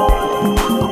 Música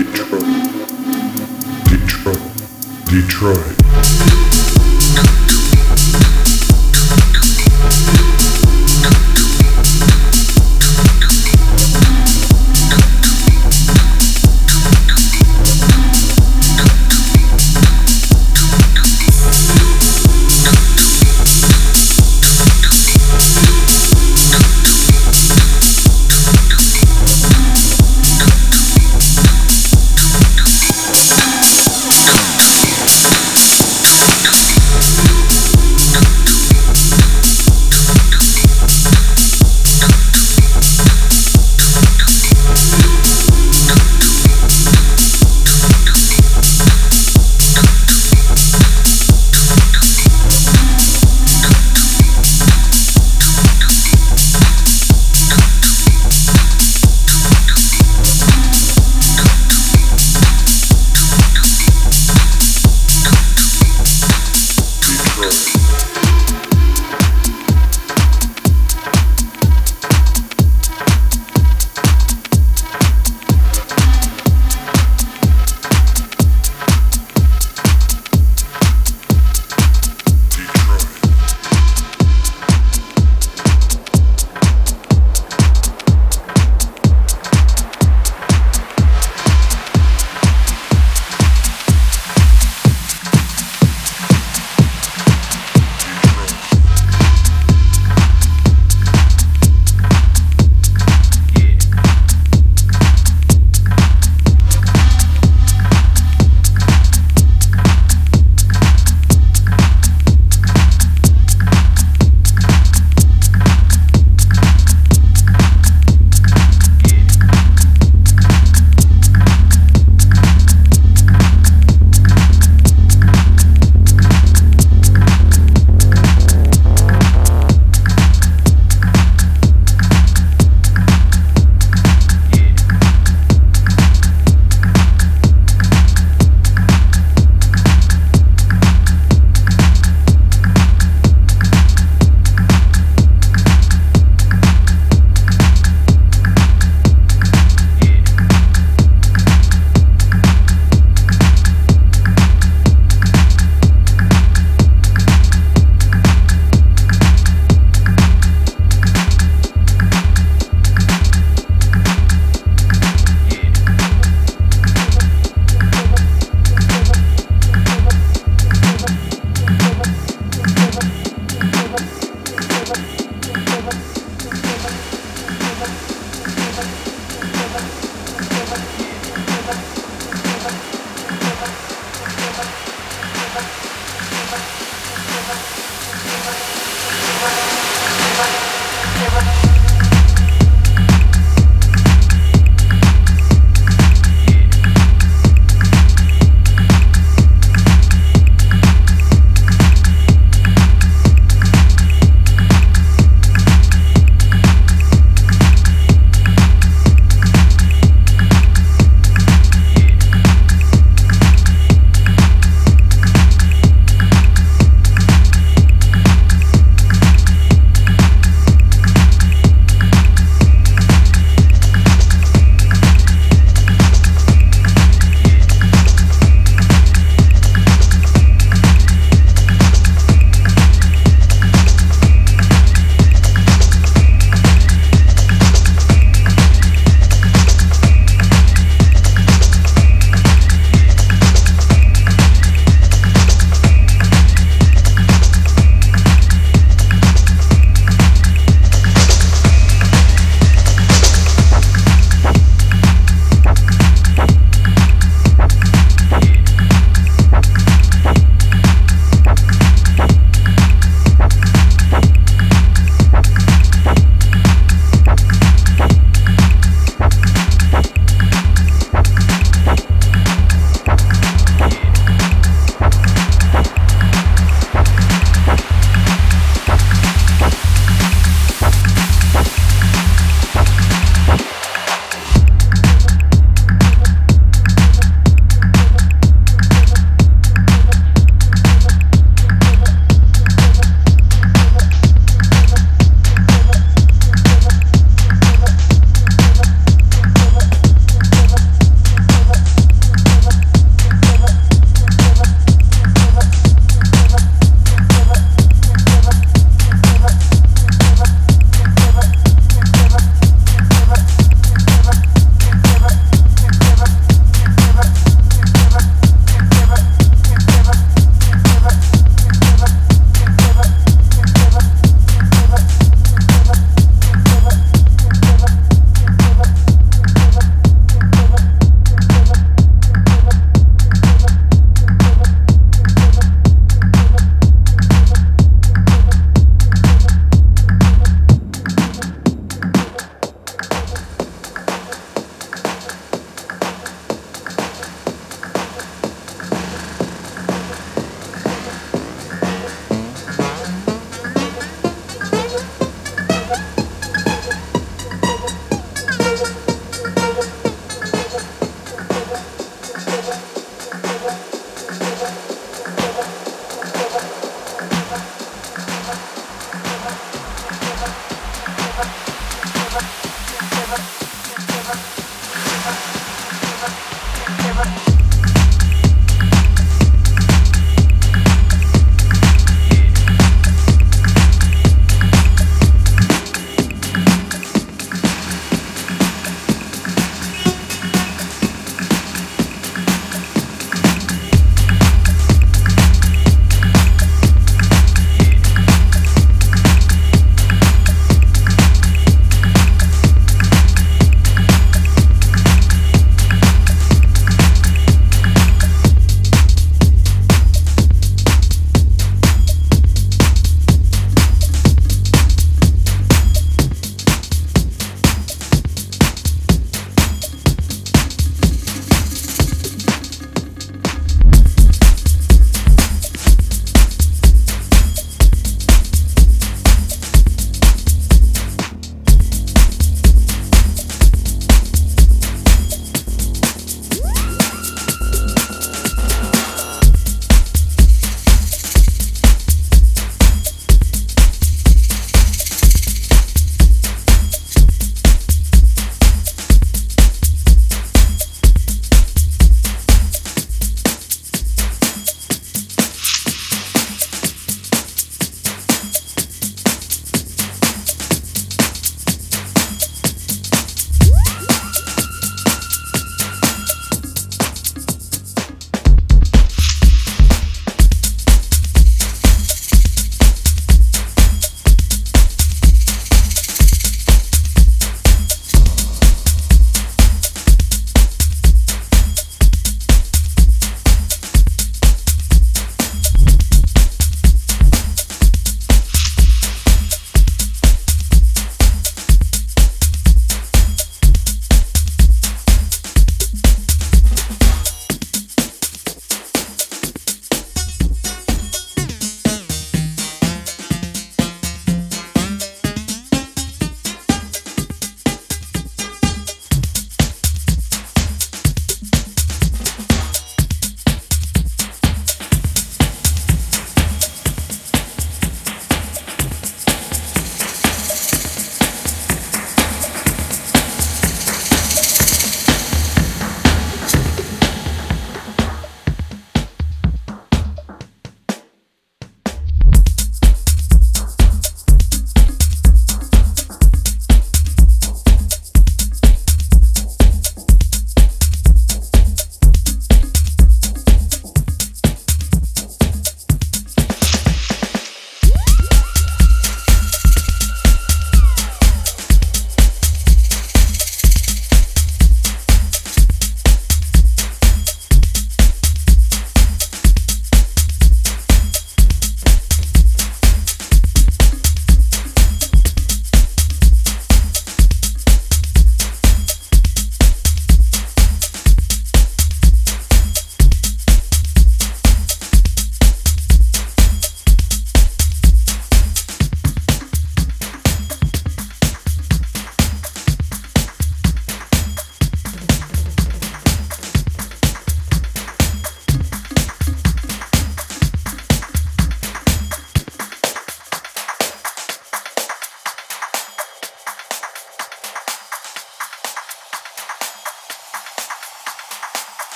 Detroit, Detroit, Detroit.